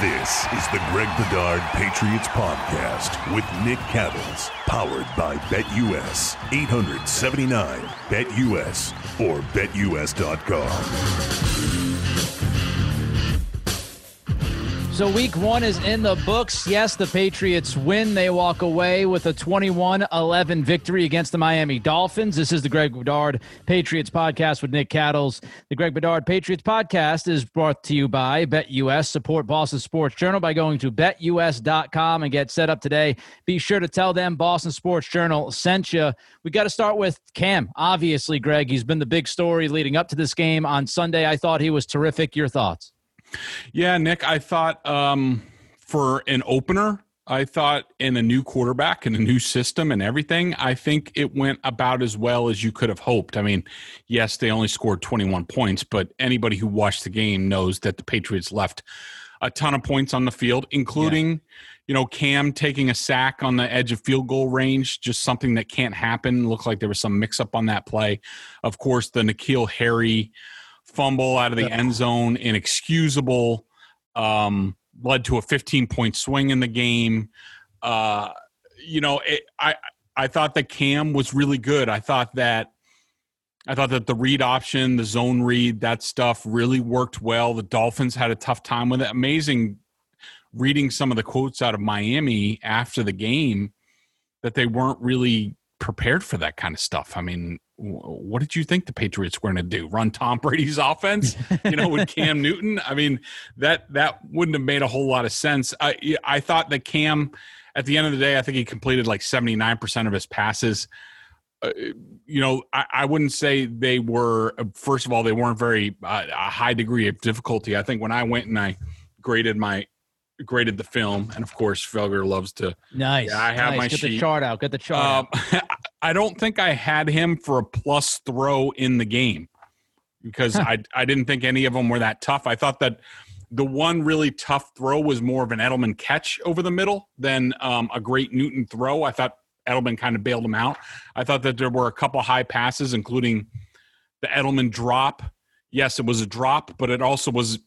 This is the Greg Bedard Patriots Podcast with Nick Cattles, powered by BetUS. 879 BetUS or BetUS.com. So, week one is in the books. Yes, the Patriots win. They walk away with a 21 11 victory against the Miami Dolphins. This is the Greg Bedard Patriots podcast with Nick Cattles. The Greg Bedard Patriots podcast is brought to you by BetUS. Support Boston Sports Journal by going to betus.com and get set up today. Be sure to tell them Boston Sports Journal sent you. We got to start with Cam. Obviously, Greg, he's been the big story leading up to this game on Sunday. I thought he was terrific. Your thoughts? Yeah, Nick, I thought um, for an opener, I thought in a new quarterback and a new system and everything, I think it went about as well as you could have hoped. I mean, yes, they only scored 21 points, but anybody who watched the game knows that the Patriots left a ton of points on the field, including, yeah. you know, Cam taking a sack on the edge of field goal range, just something that can't happen. Looked like there was some mix up on that play. Of course, the N'Keal Harry fumble out of the yeah. end zone, inexcusable, um, led to a 15 point swing in the game. Uh, you know, it, I I thought that Cam was really good. I thought that I thought that the read option, the zone read, that stuff really worked well. The Dolphins had a tough time with it. Amazing reading some of the quotes out of Miami after the game that they weren't really prepared for that kind of stuff. I mean, what did you think the Patriots were going to do? Run Tom Brady's offense, you know, with Cam Newton? I mean, that that wouldn't have made a whole lot of sense. I I thought that Cam, at the end of the day, I think he completed like seventy nine percent of his passes. Uh, you know, I, I, wouldn't say they were. First of all, they weren't very uh, a high degree of difficulty. I think when I went and I graded my graded the film, and of course, Felger loves to. Nice. Yeah, I have nice. my Get sheet. the chart out. Get the chart. Um, I don't think I had him for a plus throw in the game because huh. I I didn't think any of them were that tough. I thought that the one really tough throw was more of an Edelman catch over the middle than um, a great Newton throw. I thought Edelman kind of bailed him out. I thought that there were a couple high passes, including the Edelman drop. Yes, it was a drop, but it also was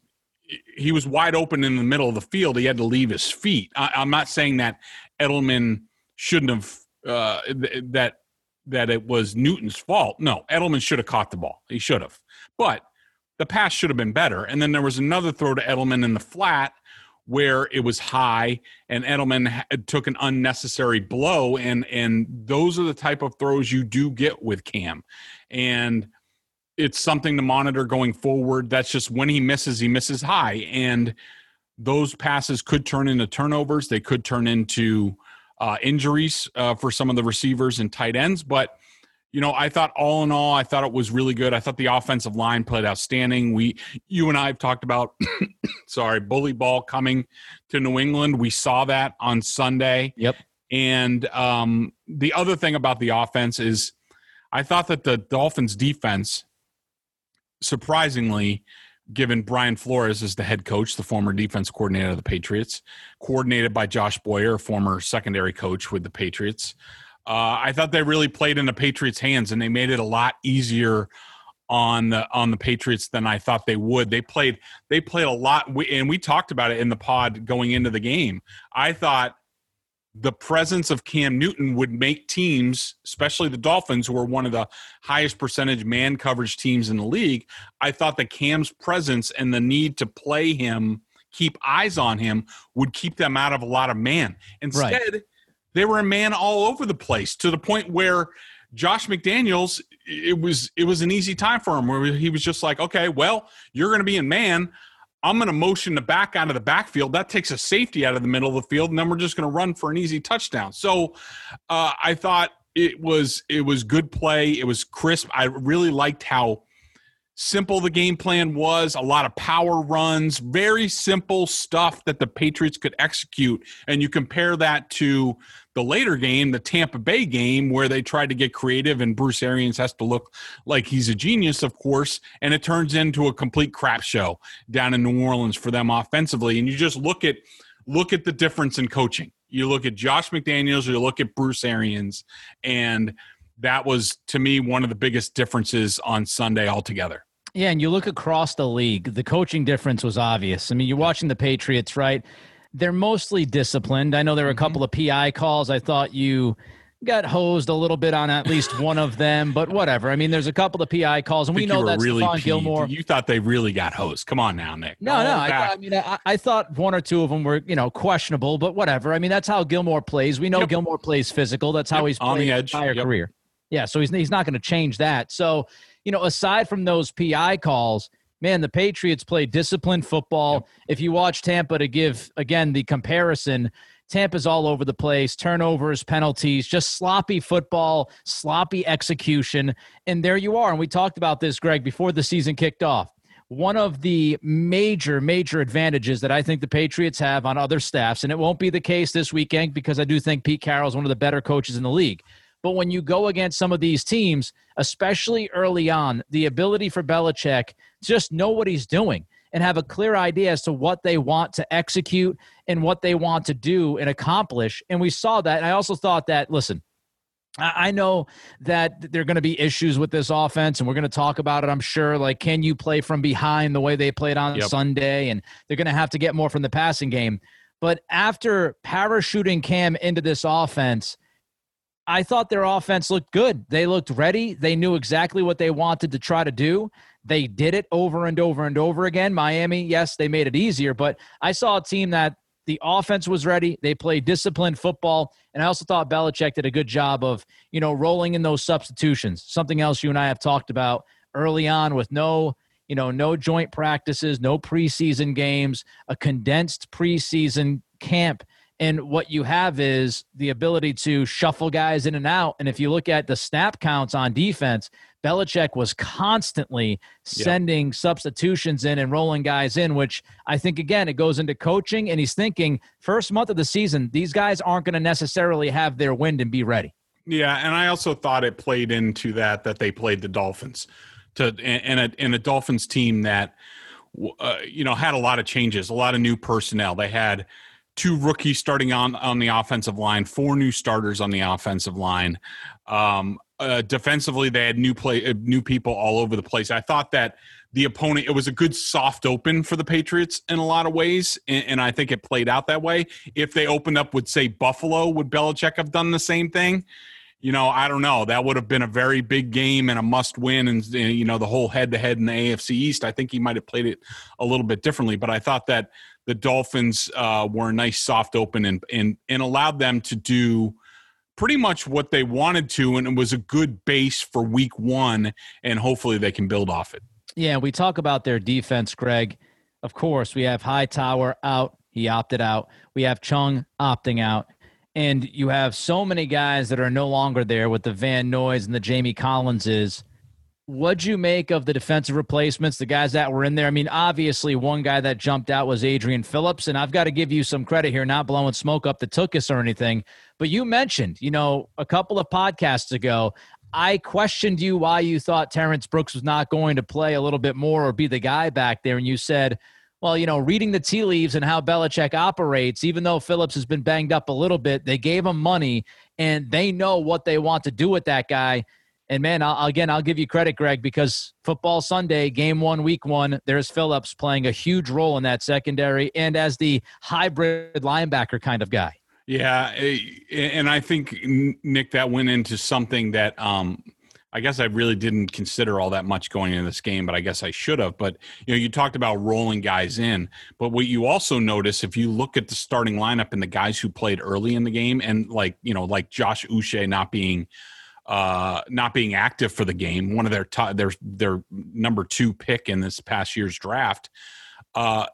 he was wide open in the middle of the field. He had to leave his feet. I, am not saying that Edelman shouldn't have uh, th- that that it was Newton's fault. No, Edelman should have caught the ball. He should have. But the pass should have been better. And then there was another throw to Edelman in the flat where it was high and Edelman took an unnecessary blow and and those are the type of throws you do get with Cam. And it's something to monitor going forward. That's just when he misses, he misses high and those passes could turn into turnovers. They could turn into uh, injuries uh, for some of the receivers and tight ends. But you know, I thought all in all, I thought it was really good. I thought the offensive line played outstanding. We, you and I have talked about, sorry, bully ball coming to New England. We saw that on Sunday. Yep. And um, the other thing about the offense is, I thought that the Dolphins' defense, surprisingly, given Brian Flores as the head coach, the former defense coordinator of the Patriots, coordinated by Josh Boyer, former secondary coach with the Patriots. Uh, I thought they really played in the Patriots' hands, and they made it a lot easier on the on the Patriots than I thought they would. They played they played a lot, and we talked about it in the pod going into the game. I thought the presence of Cam Newton would make teams, especially the Dolphins, who are one of the highest percentage man coverage teams in the league. I thought that Cam's presence and the need to play him, keep eyes on him, would keep them out of a lot of man. Instead, right. they were a man all over the place to the point where Josh McDaniels, it was it was an easy time for him where he was just like, okay, well, you're going to be in man. I'm going to motion the back out of the backfield. That takes a safety out of the middle of the field, and then we're just going to run for an easy touchdown. So uh, I thought it was it was good play. It was crisp. I really liked how simple the game plan was. A lot of power runs, very simple stuff that the Patriots could execute. And you compare that to the later game, the Tampa Bay game, where they tried to get creative and Bruce Arians has to look like he's a genius, of course, and it turns into a complete crap show down in New Orleans for them offensively. And you just look at look at the difference in coaching. You look at Josh McDaniels, you look at Bruce Arians, and that was to me one of the biggest differences on Sunday altogether. Yeah, and you look across the league, the coaching difference was obvious. I mean, you're watching the Patriots, right? They're mostly disciplined. I know there were a mm-hmm. couple of PI calls. I thought you got hosed a little bit on at least one of them, but whatever. I mean, there's a couple of PI calls, and we know that really Stephon Gilmore. You thought they really got hosed. Come on now, Nick. No, no. I, I, mean, I, I, thought one or two of them were, you know, questionable, but whatever. I mean, that's how Gilmore plays. We know yep. Gilmore plays physical. That's how yep. he's on the edge. entire yep. career. Yeah, so he's he's not going to change that. So, you know, aside from those PI calls, man, the Patriots play disciplined football. If you watch Tampa to give again the comparison, Tampa's all over the place, turnovers, penalties, just sloppy football, sloppy execution. And there you are. And we talked about this, Greg, before the season kicked off. One of the major, major advantages that I think the Patriots have on other staffs, and it won't be the case this weekend because I do think Pete Carroll is one of the better coaches in the league. But when you go against some of these teams, especially early on, the ability for Belichick to just know what he's doing and have a clear idea as to what they want to execute and what they want to do and accomplish. And we saw that. And I also thought that, listen, I know that there are going to be issues with this offense, and we're going to talk about it, I'm sure. Like, can you play from behind the way they played on yep. Sunday? And they're going to have to get more from the passing game. But after parachuting Cam into this offense, I thought their offense looked good. They looked ready. They knew exactly what they wanted to try to do. They did it over and over and over again. Miami, yes, they made it easier, but I saw a team that the offense was ready. They played disciplined football, and I also thought Belichick did a good job of, you know, rolling in those substitutions. Something else you and I have talked about early on with no, you know, no joint practices, no preseason games, a condensed preseason camp and what you have is the ability to shuffle guys in and out. And if you look at the snap counts on defense, Belichick was constantly sending substitutions in and rolling guys in, which I think, again, it goes into coaching. And he's thinking, first month of the season, these guys aren't going to necessarily have their wind and be ready. Yeah. And I also thought it played into that, that they played the Dolphins to, and a, and a Dolphins team that, uh, you know, had a lot of changes, a lot of new personnel. They had, two rookies starting on on the offensive line, four new starters on the offensive line. Um, uh, defensively, they had new play, uh, new people all over the place. I thought that the opponent it was a good soft open for the Patriots in a lot of ways, and, and I think it played out that way. If they opened up with say Buffalo, would Belichick have done the same thing? You know, I don't know. That would have been a very big game and a must win. And, you know, the whole head to head in the AFC East, I think he might have played it a little bit differently. But I thought that the Dolphins uh, were a nice soft open and, and, and allowed them to do pretty much what they wanted to. And it was a good base for week one. And hopefully they can build off it. Yeah. We talk about their defense, Greg. Of course, we have Hightower out. He opted out. We have Chung opting out and you have so many guys that are no longer there with the Van Noys and the Jamie Collinses. What'd you make of the defensive replacements, the guys that were in there? I mean, obviously, one guy that jumped out was Adrian Phillips, and I've got to give you some credit here, not blowing smoke up the Tookus or anything. But you mentioned, you know, a couple of podcasts ago, I questioned you why you thought Terrence Brooks was not going to play a little bit more or be the guy back there, and you said – well, you know, reading the tea leaves and how Belichick operates, even though Phillips has been banged up a little bit, they gave him money and they know what they want to do with that guy. And man, I'll, again, I'll give you credit, Greg, because football Sunday, game one, week one, there's Phillips playing a huge role in that secondary and as the hybrid linebacker kind of guy. Yeah. Eh, and I think, Nick, that went into something that, um, I guess I really didn't consider all that much going into this game, but I guess I should have. But you know, you talked about rolling guys in, but what you also notice if you look at the starting lineup and the guys who played early in the game, and like you know, like Josh Uche not being uh, not being active for the game, one of their t- their their number two pick in this past year's draft. Uh,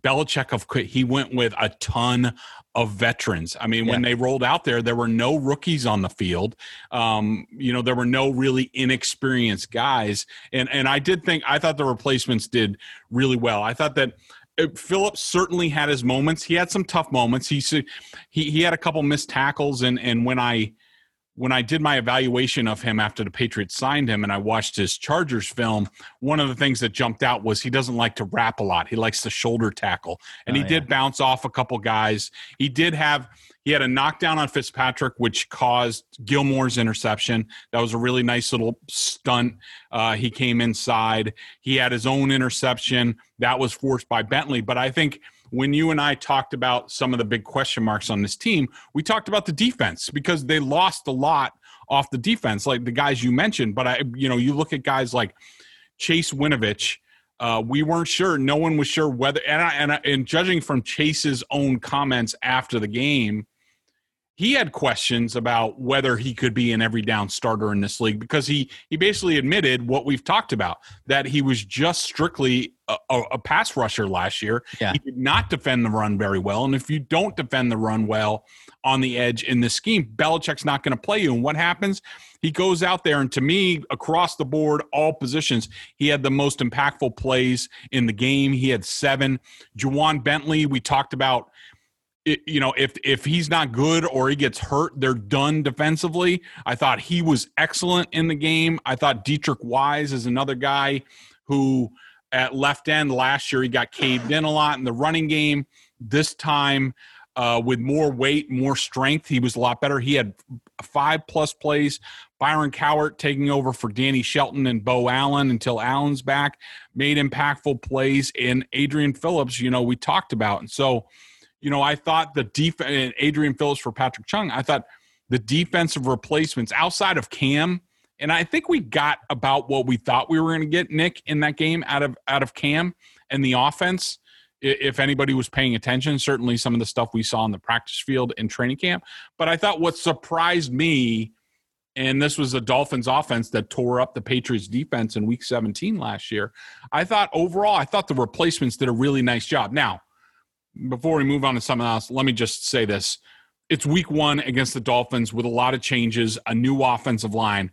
Belichick of he went with a ton of veterans. I mean, yeah. when they rolled out there, there were no rookies on the field. Um, you know, there were no really inexperienced guys. And and I did think I thought the replacements did really well. I thought that uh, Phillips certainly had his moments. He had some tough moments. He he he had a couple missed tackles, and and when I when I did my evaluation of him after the Patriots signed him and I watched his Chargers film, one of the things that jumped out was he doesn't like to wrap a lot. He likes to shoulder tackle. And oh, he did bounce off a couple guys. He did have he had a knockdown on Fitzpatrick, which caused Gilmore's interception. That was a really nice little stunt. Uh, he came inside. He had his own interception. That was forced by Bentley. But I think – when you and I talked about some of the big question marks on this team, we talked about the defense because they lost a lot off the defense, like the guys you mentioned. But I, you know, you look at guys like Chase Winovich. Uh, we weren't sure. No one was sure whether, and I, and, I, and judging from Chase's own comments after the game, he had questions about whether he could be an every down starter in this league because he he basically admitted what we've talked about that he was just strictly a, a, pass rusher last year. Yeah. He did not defend the run very well, and if you don't defend the run well on the edge in this scheme, Belichick's not going to play you. And what happens? He goes out there, and to me, across the board, all positions, he had the most impactful plays in the game. He had seven. Ja'Whaun Bentley, we talked about it, you know, if if he's not good or he gets hurt, they're done defensively. I thought he was excellent in the game. I thought Deatrich Wise is another guy who at left end last year he got caved in a lot in the running game. This time, uh, with more weight, more strength, he was a lot better. He had five plus plays. Byron Cowart taking over for Danny Shelton and Beau Allen until Allen's back, made impactful plays. And Adrian Phillips, you know, we talked about, and so you know, I thought the defense, Adrian Phillips for Patrick Chung, I thought the defensive replacements outside of Cam, and I think we got about what we thought we were going to get, Nick, in that game out of out of Cam and the offense. If anybody was paying attention, certainly some of the stuff we saw in the practice field and training camp. But I thought what surprised me, and this was the Dolphins offense that tore up the Patriots defense in week 17 last year. I thought overall, I thought the replacements did a really nice job. Now, before we move on to something else, let me just say this. It's week one against the Dolphins with a lot of changes, a new offensive line.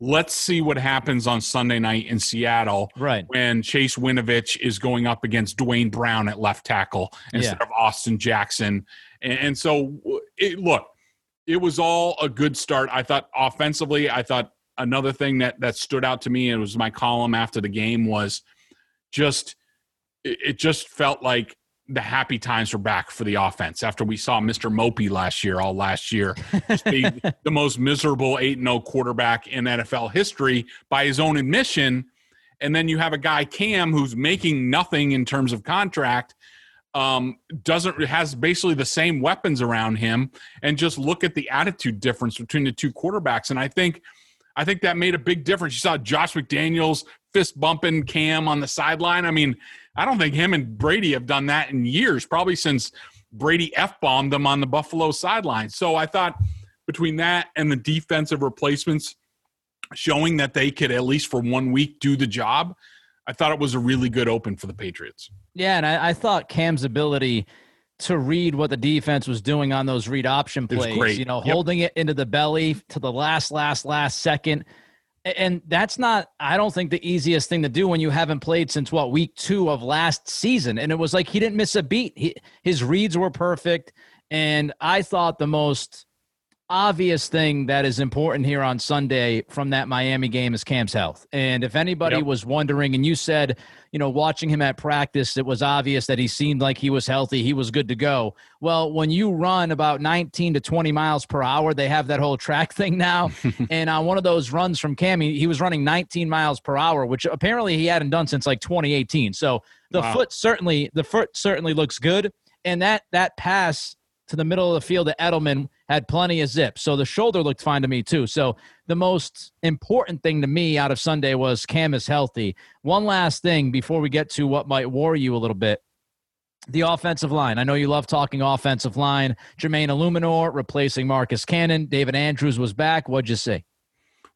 Let's see what happens on Sunday night in Seattle right. when Chase Winovich is going up against Duane Brown at left tackle instead yeah. of Austin Jackson. And, and so, it, look, it was all a good start. I thought offensively, I thought another thing that, that stood out to me, and it was my column after the game, was just it, it just felt like the happy times were back for the offense after we saw Mr. Mopey last year, all last year, the, the most miserable 8 0 quarterback in NFL history by his own admission. And then you have a guy, Cam, who's making nothing in terms of contract, um, doesn't has basically the same weapons around him, and just look at the attitude difference between the two quarterbacks. And I think I think that made a big difference. You saw Josh McDaniels fist bumping Cam on the sideline. I mean, I don't think him and Brady have done that in years, probably since Brady F bombed them on the Buffalo sideline. So I thought between that and the defensive replacements showing that they could, at least for one week, do the job, I thought it was a really good open for the Patriots. Yeah, and I, I thought Cam's ability to read what the defense was doing on those read option plays, you know, yep. holding it into the belly to the last, last, last second and that's not, I don't think, the easiest thing to do when you haven't played since what week two of last season. And it was like he didn't miss a beat. He, his reads were perfect. And I thought the most obvious thing that is important here on Sunday from that Miami game is Cam's health. And if anybody yep. was wondering, and you said, you know, watching him at practice, it was obvious that he seemed like he was healthy. He was good to go. Well, when you run about 19 to 20 miles per hour, they have that whole track thing now. and on one of those runs from Cam, he, he, was running 19 miles per hour, which apparently he hadn't done since like 2018. So the wow. foot certainly, the foot certainly looks good. And that that pass to the middle of the field to Edelman had plenty of zip. So the shoulder looked fine to me too. So the most important thing to me out of Sunday was Cam is healthy. One last thing before we get to what might worry you a little bit. The offensive line. I know you love talking offensive line. Jermaine Eluemunor replacing Marcus Cannon. David Andrews was back. What'd you say?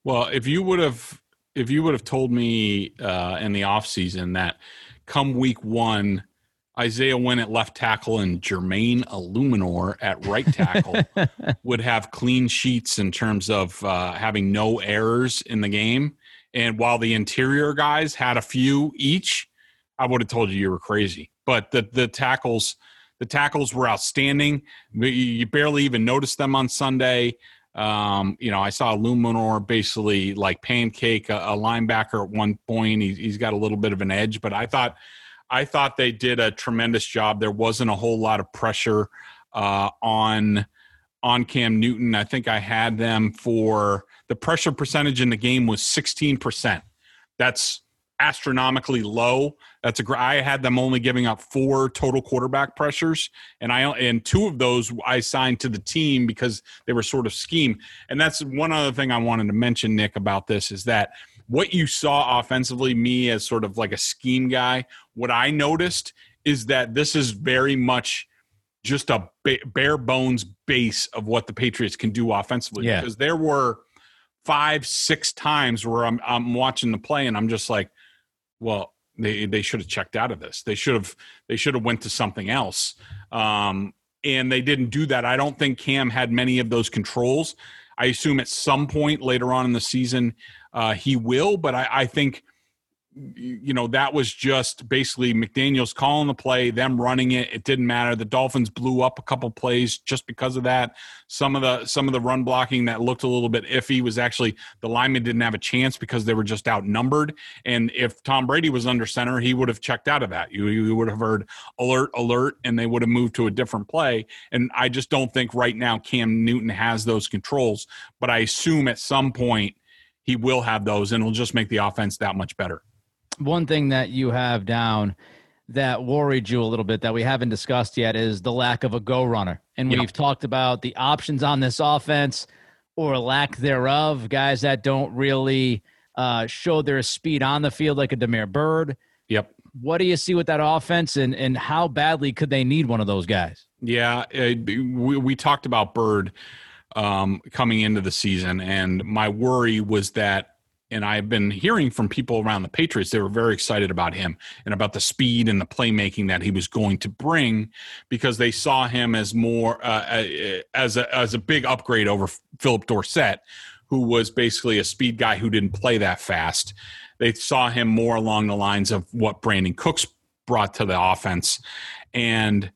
Well, if you would have if you would have told me uh, in the offseason that come week one Isaiah Wynn at left tackle and Jermaine Eluemunor at right tackle would have clean sheets in terms of uh, having no errors in the game. And while the interior guys had a few each, I would have told you you were crazy. But the the tackles, the tackles were outstanding. You barely even noticed them on Sunday. Um, you know, I saw Eluemunor basically like pancake a, a linebacker at one point. He, he's got a little bit of an edge, but I thought I thought they did a tremendous job. There wasn't a whole lot of pressure uh, on on Cam Newton. I think I had them for the pressure percentage in the game was 16%. That's astronomically low. That's a I had them only giving up four total quarterback pressures, and I and two of those I signed to the team because they were sort of scheme. And that's one other thing I wanted to mention, Nick, about this is that what you saw offensively, me as sort of like a scheme guy, what I noticed is that this is very much just a bare bones base of what the Patriots can do offensively. Yeah. Because there were five, six times where I'm I'm watching the play and I'm just like, well, they they should have checked out of this. They should have they should have went to something else. Um, and they didn't do that. I don't think Cam had many of those controls. I assume at some point later on in the season uh, he will, but I, I think you know that was just basically McDaniel's calling the play, them running it. It didn't matter. The Dolphins blew up a couple plays just because of that. Some of the some of the run blocking that looked a little bit iffy was actually the linemen didn't have a chance because they were just outnumbered. And if Tom Brady was under center, he would have checked out of that. You, you would have heard alert, alert, and they would have moved to a different play. And I just don't think right now Cam Newton has those controls. But I assume at some point he will have those, and it'll just make the offense that much better one thing that you have down that worried you a little bit that we haven't discussed yet is the lack of a go runner. And yep. we've talked about the options on this offense or lack thereof, guys that don't really uh, show their speed on the field like a Damiere Byrd. Yep. What do you see with that offense and, and how badly could they need one of those guys? Yeah, uh, we, we talked about Byrd um, coming into the season, and my worry was that and I've been hearing from people around the Patriots, they were very excited about him and about the speed and the playmaking that he was going to bring because they saw him as more uh, uh, as a as a big upgrade over Philip Dorsett, who was basically a speed guy who didn't play that fast. They saw him more along the lines of what Brandin Cooks brought to the offense, and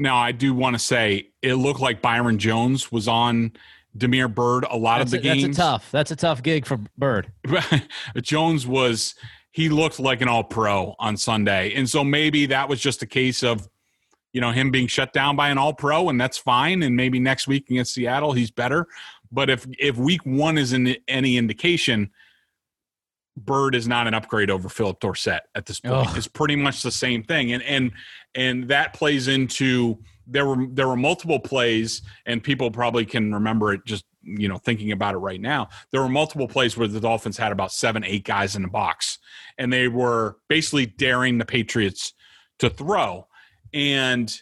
now I do want to say it looked like Byron Jones was on Damiere Byrd a lot that's of the a, games. That's a tough. That's a tough gig for Byrd. Jones was he looked like an all pro on Sunday. And so maybe that was just a case of you know him being shut down by an all pro and that's fine and maybe next week against Seattle he's better. But if if week 1 is in any indication Byrd is not an upgrade over Philip Dorsett at this point. Oh. It's pretty much the same thing. And and and that plays into there were there were multiple plays, and people probably can remember it just you know thinking about it right now. There were multiple plays where the Dolphins had about seven, eight guys in the box, and they were basically daring the Patriots to throw. And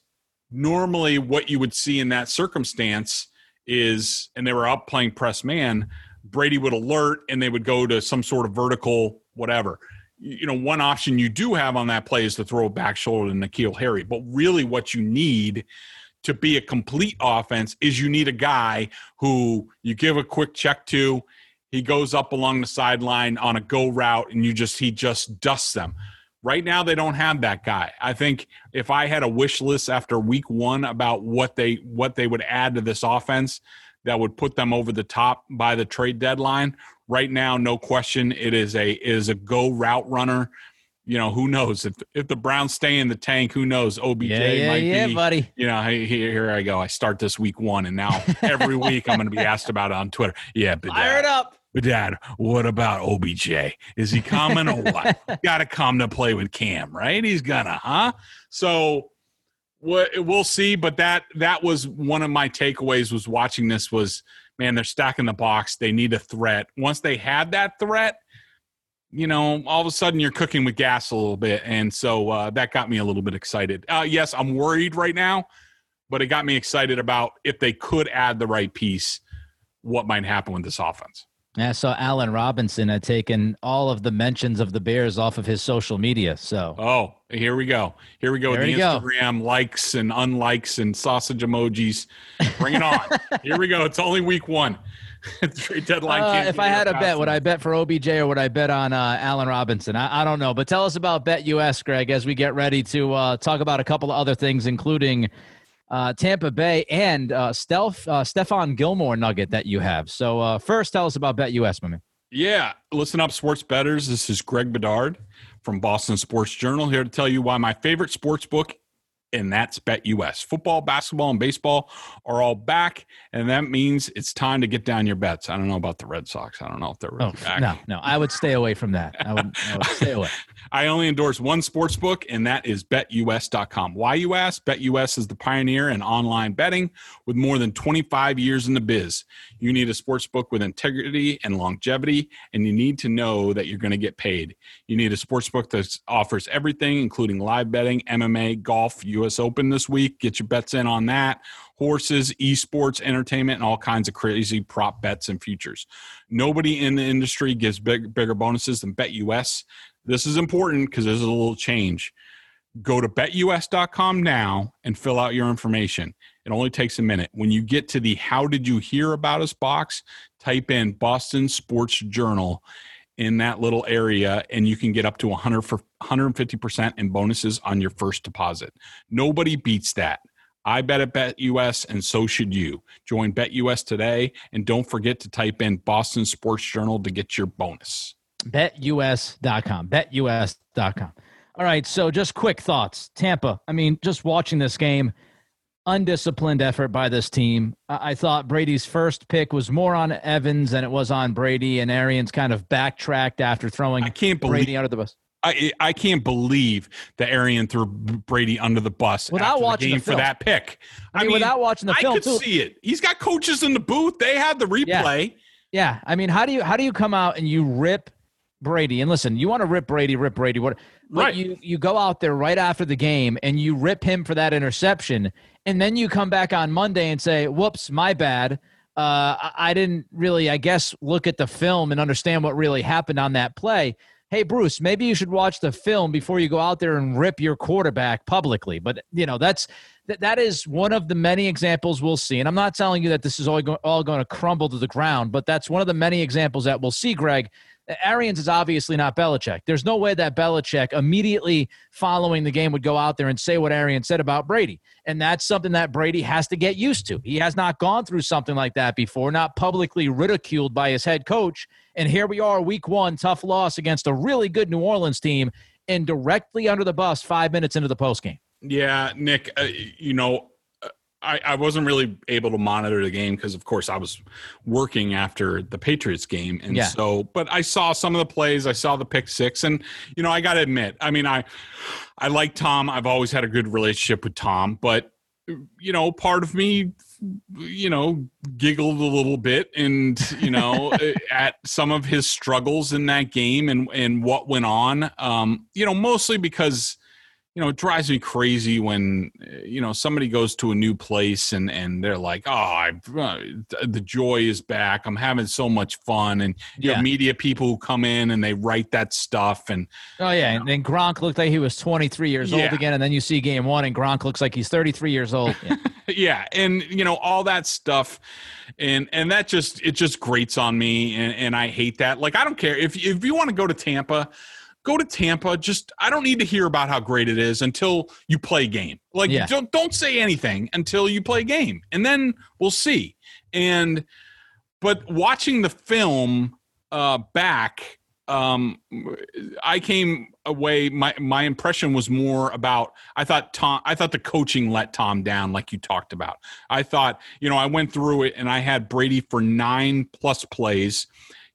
normally, what you would see in that circumstance is, and they were up playing press man. Brady would alert, and they would go to some sort of vertical whatever you know, one option you do have on that play is to throw a back shoulder to N'Keal Harry. But really, what you need to be a complete offense is you need a guy who you give a quick check to. He goes up along the sideline on a go route, and you just he just dusts them. Right now, they don't have that guy. I think if I had a wish list after week one about what they what they would add to this offense that would put them over the top by the trade deadline, right now, no question, it is a it is a go route runner. You know, who knows if if the Browns stay in the tank? Who knows? OBJ yeah, yeah, might yeah, be, buddy. You know, here, here I go. I start this week one, and now every week I'm going to be asked about it on Twitter. Yeah, but fire it up. But dad, what about OBJ? Is he coming or what? Got to come to play with Cam, right? He's gonna, huh? So we'll see. But that that was one of my takeaways was watching this was man, they're stacking the box. They need a threat. Once they had that threat, you know, all of a sudden you're cooking with gas a little bit. And so uh, that got me a little bit excited. Uh, yes, I'm worried right now, but it got me excited about if they could add the right piece, what might happen with this offense. Yeah, I saw Allen Robinson had taken all of the mentions of the Bears off of his social media. So, oh, here we go. Here we go there with the Instagram go. likes and unlikes and sausage emojis. Bring it on. here we go. It's only week one. Trade deadline. Uh, if I had a bet, would I bet for OBJ or would I bet on uh, Allen Robinson? I, I, don't know. But tell us about Bet US, Greg, as we get ready to uh, talk about a couple of other things, including uh, Tampa Bay and uh, Stealth, uh, Stephon Gilmore nugget that you have. So uh, first, tell us about Bet US, my man. Yeah, listen up, sports betters. This is Greg Bedard from Boston Sports Journal here to tell you why my favorite sports book and that's Bet US. Football, basketball, and baseball are all back, and that means it's time to get down your bets. I don't know about the Red Sox. I don't know if they're really Oh, back. no, no, I would stay away from that. I would, I would stay away. I only endorse one sports book, and that is betus.com. Why you ask? BetUS is the pioneer in online betting with more than 25 years in the biz. You need a sports book with integrity and longevity, and you need to know that you're going to get paid. You need a sports book that offers everything, including live betting, MMA, golf, US Open this week. Get your bets in on that. Horses, esports, entertainment, and all kinds of crazy prop bets and futures. Nobody in the industry gives big, bigger bonuses than BetUS. This is important because there's a little change. Go to betus.com now and fill out your information. It only takes a minute. When you get to the How Did You Hear About Us box, type in Boston Sports Journal in that little area, and you can get up to 100 for 150% in bonuses on your first deposit. Nobody beats that. I bet at BetUS, and so should you. Join BetUS today, and don't forget to type in Boston Sports Journal to get your bonus. betus.com betus.com all right so just quick thoughts tampa i mean just watching this game undisciplined effort by this team i, I thought brady's first pick was more on evans than it was on brady and arians kind of backtracked after throwing I can't believe brady under the bus I I can't believe that Arian threw Brady under the bus Without watching the game the for that pick. I mean, without watching the I film, could too. see it. He's got coaches in the booth. They had the replay. Yeah. yeah i mean how do you how do you come out and you rip brady and listen you want to rip brady rip brady what Right. you you go out there right after the game and you rip him for that interception and then you come back on monday and say whoops my bad uh, I- didn't really, I guess, look at the film and understand what really happened on that play. Hey, Bruce, maybe you should watch the film before you go out there and rip your quarterback publicly. But you know, that's that that is one of the many examples we'll see. And I'm not telling you that this is all go, all going to crumble to the ground, but that's one of the many examples that we'll see. Greg, Arians is obviously not Belichick. There's no way that Belichick immediately following the game would go out there and say what Arians said about Brady. And that's something that Brady has to get used to. He has not gone through something like that before, not publicly ridiculed by his head coach. And here we are, week one, tough loss against a really good New Orleans team, and directly under the bus five minutes into the postgame. Yeah, Nick. Uh, you know, I I wasn't really able to monitor the game because, of course, I was working after the Patriots game, and Yeah. so. But I saw some of the plays. I saw the pick six, and you know, I got to admit, I mean, I I like Tom. I've always had a good relationship with Tom, but you know, part of me you know giggled a little bit and you know at some of his struggles in that game and and what went on um you know mostly because you know it drives me crazy when uh, you know somebody goes to a new place and and they're like oh I, uh, the joy is back. I'm having so much fun. And you Yeah. have media people who come in and they write that stuff and Oh yeah, and then Gronk looked like he was 23 years old again, and then you see game one, and Gronk looks like he's 33 years old. Yeah. yeah. And you know all that stuff. And and that just it just grates on me and and i hate that. Like i don't care. If if you want to go to tampa go to tampa. Just i don't need to hear about how great it is until you play game. Like Yeah. don't don't say anything until you play game and then we'll see. And but watching the film uh back um i came away my my impression was more about i thought tom i thought the coaching let tom down like you talked about. I thought you know i went through it and i had brady for nine plus plays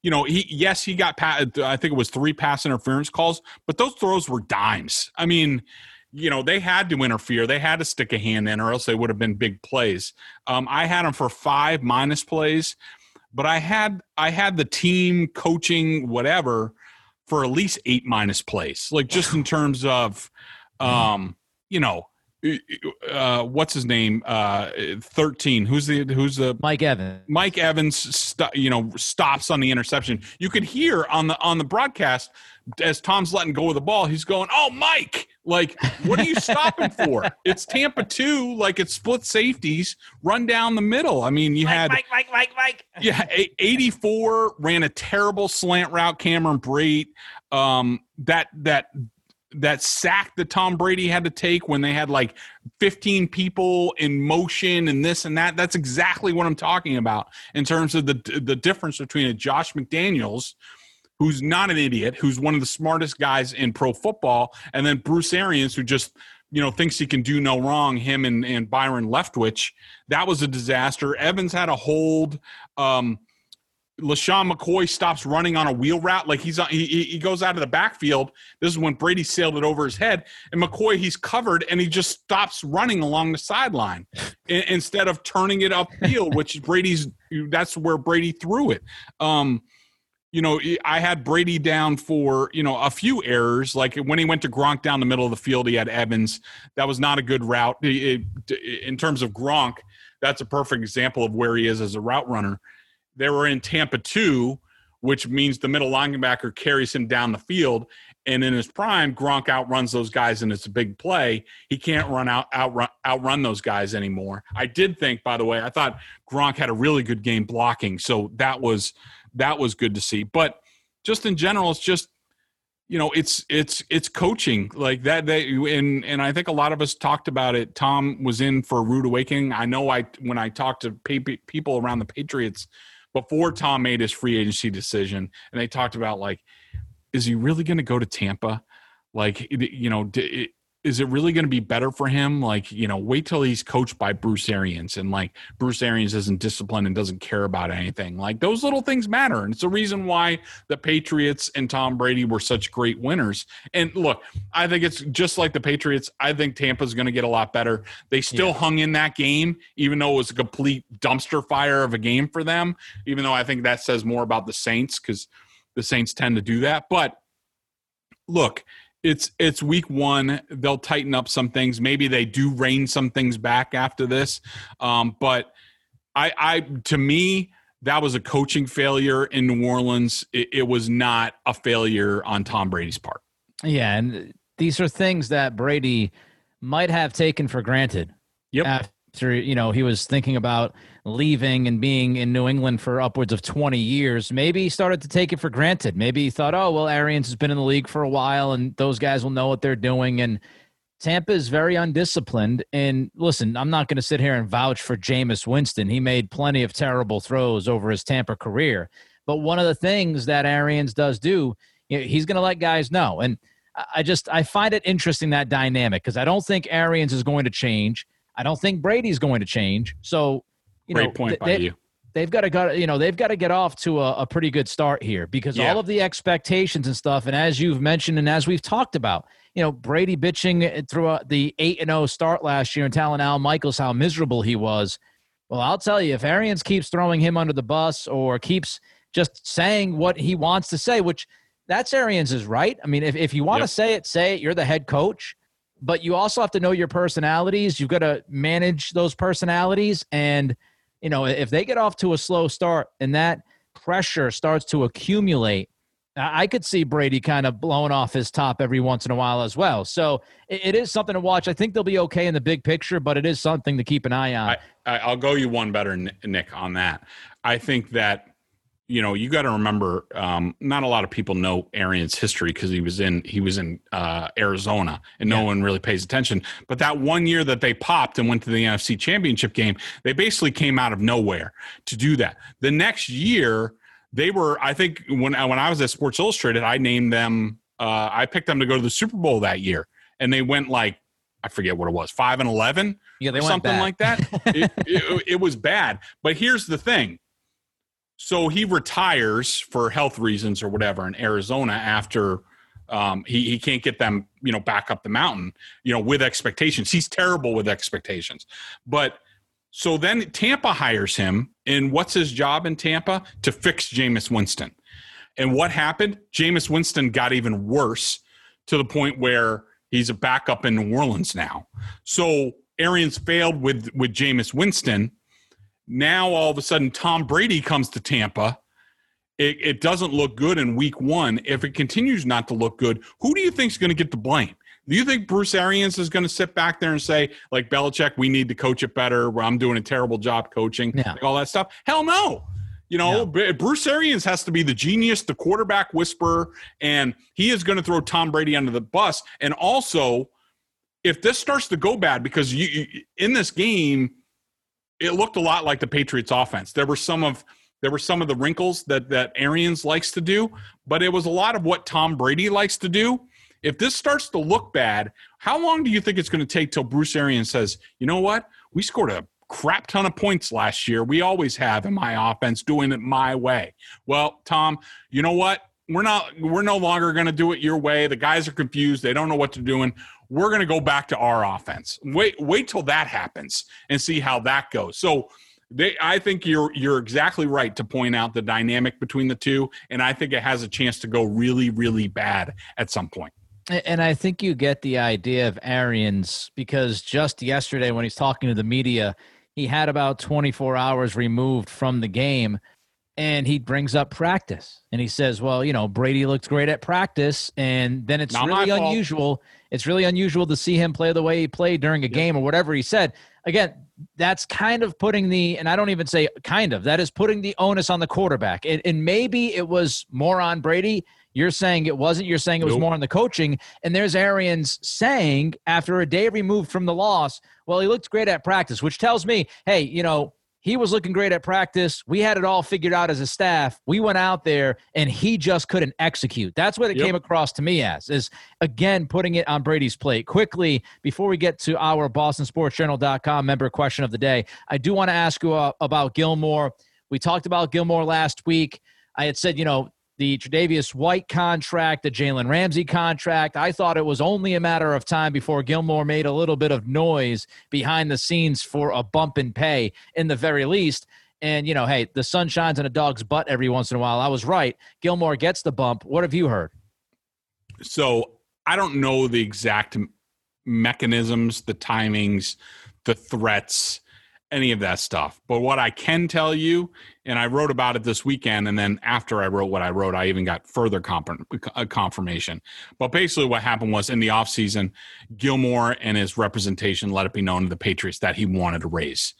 you know he yes he got i think it was three pass interference calls but those throws were dimes. I mean you know they had to interfere. They had to stick a hand in or else they would have been big plays. Um, i had them for five minus plays but i had i had the team coaching whatever for at least eight minus plays like just in terms of um you know uh what's his name uh 13 who's the who's the Mike Evans. Mike Evans, st- you know, stops on the interception. You could hear on the on the broadcast as Tom's letting go of the ball. He's going, "Oh, Mike! Like, what are you stopping for? It's Tampa two. Like, it's split safeties. Run down the middle. I mean, you had Mike, Mike, Mike, Mike. yeah, 84 ran a terrible slant route. Cameron Brate, um, that that that sack that Tom Brady had to take when they had like 15 people in motion and this and that. That's exactly what I'm talking about in terms of the the difference between a Josh McDaniels who's not an idiot, who's one of the smartest guys in pro football, and then Bruce Arians who just you know thinks he can do no wrong. Him and and Byron Leftwich, that was a disaster. Evans had a hold. Um, LeSean McCoy stops running on a wheel route, like he's he he goes out of the backfield. This is when Brady sailed it over his head, and McCoy he's covered and he just stops running along the sideline instead of turning it upfield, which Brady's that's where Brady threw it. Um, you know, I had Brady down for, you know, a few errors. Like when he went to Gronk down the middle of the field, he had Evans. That was not a good route. In terms of Gronk, that's a perfect example of where he is as a route runner. They were in Tampa 2, which means the middle linebacker carries him down the field. And in his prime, Gronk outruns those guys, and it's a big play. He can't run out outrun outrun those guys anymore. I did think, by the way, I thought Gronk had a really good game blocking, so that was that was good to see. But just in general, it's just you know it's it's it's coaching like that they and and i think a lot of us talked about it tom was in for a rude awakening i know i when i talked to people around the patriots before tom made his free agency decision and they talked about like is he really going to go to tampa? Like you know is it really going to be better for him? Like, you know, wait till he's coached by Bruce Arians and like Bruce Arians isn't disciplined and doesn't care about anything. Like those little things matter. And it's the reason why the Patriots and Tom Brady were such great winners. And look, I think it's just like the Patriots. I think Tampa's going to get a lot better. They still yeah. hung in that game, even though it was a complete dumpster fire of a game for them, even though I think that says more about the Saints because the Saints tend to do that. But look, it's it's week one. They'll tighten up some things. Maybe they do rein some things back after this. Um, but I, I to me, that was a coaching failure in New Orleans. It, it was not a failure on Tom Brady's part. Yeah, and these are things that Brady might have taken for granted. Yep after you know he was thinking about leaving and being in New England for upwards of 20 years, maybe he started to take it for granted. Maybe he thought, "Oh, well, Arians has been in the league for a while and those guys will know what they're doing and Tampa is very undisciplined. And listen, I'm not going to sit here and vouch for Jameis Winston. He made plenty of terrible throws over his Tampa career. But one of the things that Arians does do, you know, he's going to let guys know. And I just I find it interesting that dynamic because I don't think Arians is going to change. I don't think Brady's going to change. So, you Great know, point by you. They've got to go, you know, they've got to get off to a, a pretty good start here because yeah. all of the expectations and stuff, and as you've mentioned and as we've talked about, you know, Brady bitching eh, throughout uh, the eight and zero oh start last year and telling Al Michaels how miserable he was. Well, I'll tell you, if Arians keeps throwing him under the bus or keeps just saying what he wants to say, which that's Arians' right. I mean, if, if you want yep. to say it, say it. You're the head coach but you also have to know your personalities. You've got to manage those personalities. And, you know, if they get off to a slow start and that pressure starts to accumulate, I could see Brady kind of blowing off his top every once in a while as well. So it is something to watch. I think they'll be okay in the big picture, but it is something to keep an eye on. I, will go you one better, Nick, on that. I think that you know, you got to remember, um, not a lot of people know Arians' history because he was in he was in uh, Arizona, and no yeah. one really pays attention. But that one year that they popped and went to the NFC Championship game, they basically came out of nowhere to do that. The next year, they were, I think, when when I was at Sports Illustrated, I named them. Uh, I picked them to go to the Super Bowl that year, and they went like I forget what it was, five and eleven, yeah, they something bad. like that. it, it, it was bad. But here's the thing so he retires for health reasons or whatever in Arizona after um, he, he can't get them, you know, back up the mountain, you know, with expectations. He's terrible with expectations. But so then Tampa hires him. And what's his job in Tampa? To fix Jameis Winston. And what happened? Jameis Winston got even worse to the point where he's a backup in New Orleans now. So Arians failed with with Jameis Winston now all of a sudden, Tom Brady comes to Tampa. It, it doesn't look good in week one. If it continues not to look good, who do you think is going to get the blame? Do you think Bruce Arians is going to sit back there and say, like Belichick, we need to coach it better? I'm doing a terrible job coaching, yeah. like all that stuff? Hell no. You know, Bruce Arians has to be the genius, the quarterback whisperer, and he is going to throw Tom Brady under the bus. And also, if this starts to go bad, because you in this game, it looked a lot like the Patriots offense. There were some of there were some of the wrinkles that that Arians likes to do, but it was a lot of what Tom Brady likes to do. If this starts to look bad, how long do you think it's going to take till Bruce Arians says, "You know what? We scored a crap ton of points last year. We always have in my offense doing it my way." Well, Tom, you know what? We're not we're no longer going to do it your way. The guys are confused. They don't know what they're doing we're going to go back to our offense. Wait, wait till that happens and see how that goes. So, they, I think you're you're exactly right to point out the dynamic between the two, and I think it has a chance to go really, really bad at some point. And I think you get the idea of Arians because just yesterday when he's talking to the media, he had about 24 hours removed from the game and he brings up practice and he says, "Well, you know, Brady looked great at practice, and then it's Not really unusual. It's really unusual to see him play the way he played during a game or whatever he said." Again, that's kind of putting the and I don't even say kind of that is putting the onus on the quarterback, and, and maybe it was more on Brady. You're saying it wasn't. You're saying it was nope. more on the coaching. And there's Arians saying after a day removed from the loss, well, he looked great at practice, which tells me, hey, you know, he was looking great at practice. We had it all figured out as a staff. We went out there and he just couldn't execute. That's what it yep. came across to me as is again putting it on Brady's plate. Quickly, before we get to our bostonsportsjournal.com member question of the day, I do want to ask you uh, about Gilmore. We talked about Gilmore last week. I had said, you know, the Tre'Davious White contract, the Jalen Ramsey contract. I thought it was only a matter of time before Gilmore made a little bit of noise behind the scenes for a bump in pay, in the very least. And, you know, hey, the sun shines on a dog's butt every once in a while. I was right. Gilmore gets the bump. What have you heard? So I don't know the exact mechanisms, the timings, the threats any of that stuff. But what I can tell you, and I wrote about it this weekend, and then after I wrote what I wrote, I even got further uh, confirmation. But basically, what happened was in the offseason, Gilmore and his representation let it be known to the Patriots that he wanted to raise.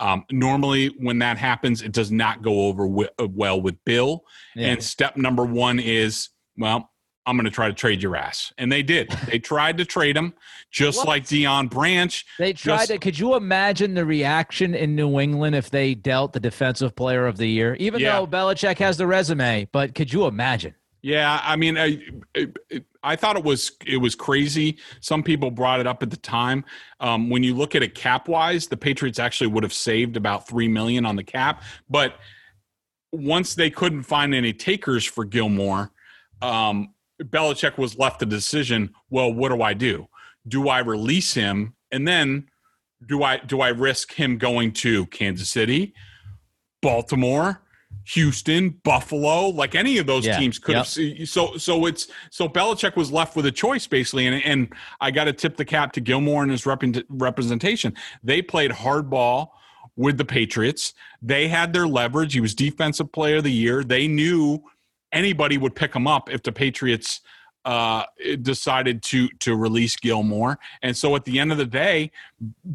Um, normally, when that happens, it does not go over w- uh, well with Bill. Yeah. And step number one is, well, I'm going to try to trade your ass. And they did. They tried to trade him, just what? like Deion Branch. They tried just, to. Could you imagine the reaction in New England if they dealt the defensive player of the year? Even yeah. though Belichick has the resume, but could you imagine? Yeah, I mean, I, I thought it was it was crazy. Some people brought it up at the time. Um, when you look at it cap wise, the Patriots actually would have saved about three million on the cap. But once they couldn't find any takers for Gilmore, um, Belichick was left the decision. Well, what do I do? Do I release him, and then do I do I risk him going to Kansas City, Baltimore, Houston, Buffalo, like any of those yeah. teams could yep. have. So so it's so Belichick was left with a choice basically, and and I got to tip the cap to Gilmore and his rep- representation. They played hardball with the Patriots. They had their leverage. He was defensive player of the year. They knew anybody would pick him up if the Patriots uh, decided to to release Gilmore. And so at the end of the day,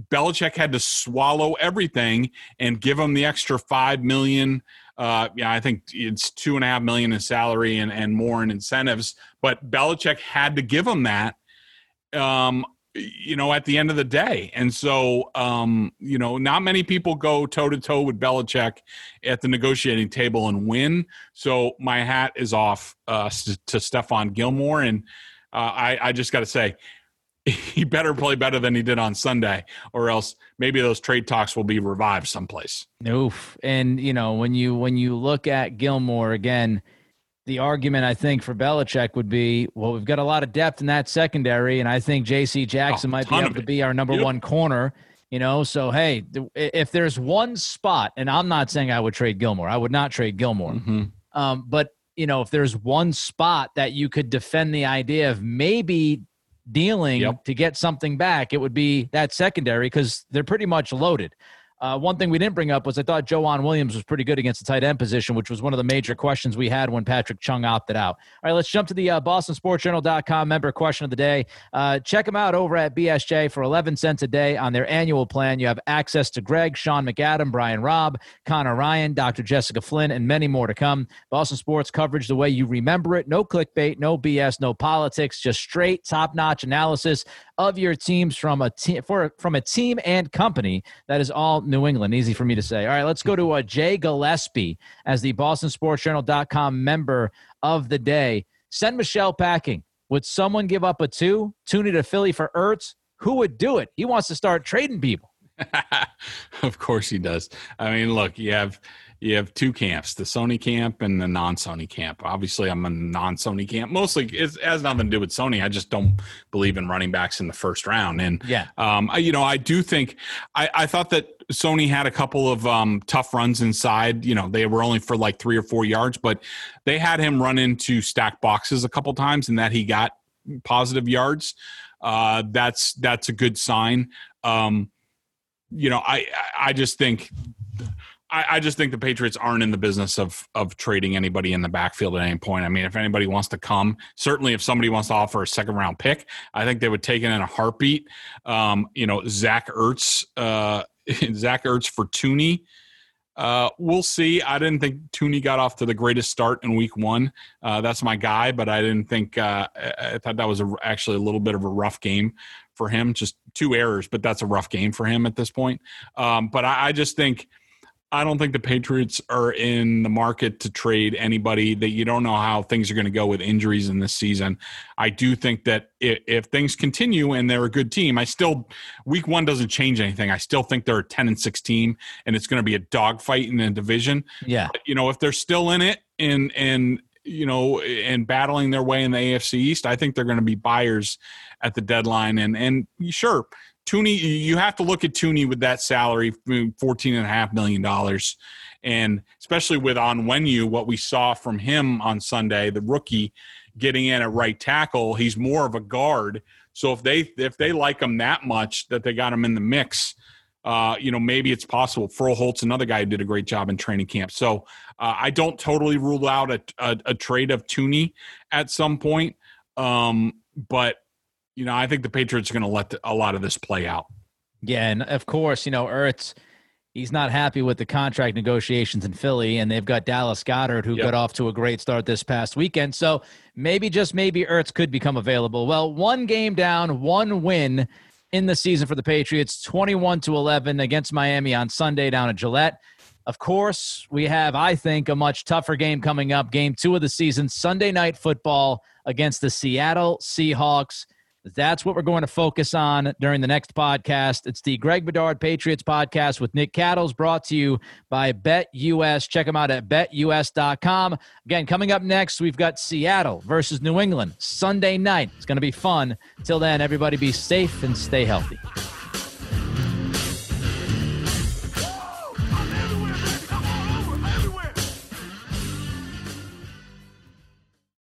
Belichick had to swallow everything and give him the extra five million. Uh, yeah, I think it's two and a half million in salary and, and more in incentives. But Belichick had to give him that. Um, you know, at the end of the day. And so, um, you know, not many people go toe to toe with Belichick at the negotiating table and win. So my hat is off uh, to Stephon Gilmore. And uh, I, I just got to say, he better play better than he did on Sunday, or else maybe those trade talks will be revived someplace. Oof. And, you know, when you when you look at Gilmore again – the argument I think for Belichick would be, well, we've got a lot of depth in that secondary, and I think J.C. Jackson oh, might be able to be our number yep. one corner. You know, so hey, if there's one spot, and I'm not saying I would trade Gilmore, I would not trade Gilmore, mm-hmm. um, but you know, if there's one spot that you could defend the idea of maybe dealing yep. to get something back, it would be that secondary because they're pretty much loaded. Uh, one thing we didn't bring up was I thought Joejuan Williams was pretty good against the tight end position, which was one of the major questions we had when Patrick Chung opted out. All right, let's jump to the uh, BostonSportsJournal.com member question of the day. Uh, check them out over at BSJ for 11 cents a day on their annual plan. You have access to Greg, Sean McAdam, Brian Robb, Conor Ryan, Dr. Jessica Flynn, and many more to come. Boston Sports coverage the way you remember it. No clickbait, no BS, no politics, just straight top-notch analysis of your teams from a team for from a team and company that is all New England. Easy for me to say. All right, let's go to uh, Jay Gillespie as the BostonSportsJournal.com member of the day. Send Michel packing. Would someone give up a two, Thuney to Philly for Ertz? Who would do it? He wants to start trading people. of course he does. I mean, look, you have you have two camps the Sony camp and the non-Sony camp. Obviously i'm a non-Sony camp. Mostly it has nothing to do with Sony. I just don't believe in running backs in the first round. And yeah. um, I, you know i do think I, I thought that Sony had a couple of um, tough runs inside. You know they were only for like three or four yards but they had him run into stack boxes a couple times and that he got positive yards. Uh, that's that's a good sign. Um, you know i i just think I, I, just think the Patriots aren't in the business of of trading anybody in the backfield at any point. I mean, if anybody wants to come, certainly if somebody wants to offer a second round pick, I think they would take it in a heartbeat. Um, you know, Zach Ertz, uh, Zach Ertz for Thuney. Uh, we'll see. I didn't think Thuney got off to the greatest start in week one. Uh, that's my guy, but I didn't think, uh, I thought that was a, actually a little bit of a rough game for him. Just two errors, but that's a rough game for him at this point. Um, but I, I just think, I don't think the Patriots are in the market to trade anybody that you don't know how things are going to go with injuries in this season. I do think that if, if, things continue and they're a good team, I still week one doesn't change anything. I still think they're a ten and six team, and it's going to be a dogfight in the division. Yeah, but, you know if they're still in it and and you know and battling their way in the AFC East, I think they're going to be buyers at the deadline. And and sure, Thuney, you have to look at Thuney with that salary, fourteen and a half million dollars, and especially with on Onwenu, what we saw from him on Sunday, the rookie getting in at right tackle, he's more of a guard. So if they if they like him that much that they got him in the mix, uh, you know maybe it's possible. Froholdt's another guy who did a great job in training camp. So uh, I don't totally rule out a, a, a trade of Thuney at some point, um, but you know, I think the Patriots are going to let the, a lot of this play out. Yeah, and of course, you know, Ertz, he's not happy with the contract negotiations in Philly, and they've got Dallas Goedert, who yep. got off to a great start this past weekend. So maybe, just maybe, Ertz could become available. Well, one game down, one win in the season for the Patriots, 21 to 11 against Miami on Sunday down at Gillette. Of course, we have, I think, a much tougher game coming up. Game two of the season, Sunday night football against the Seattle Seahawks. That's what we're going to focus on during the next podcast. It's the Greg Bedard Patriots podcast with Nick Cattles, brought to you by BetUS. Check them out at betus.com. Again, coming up next, we've got Seattle versus New England Sunday night. It's going to be fun. Till then, everybody be safe and stay healthy.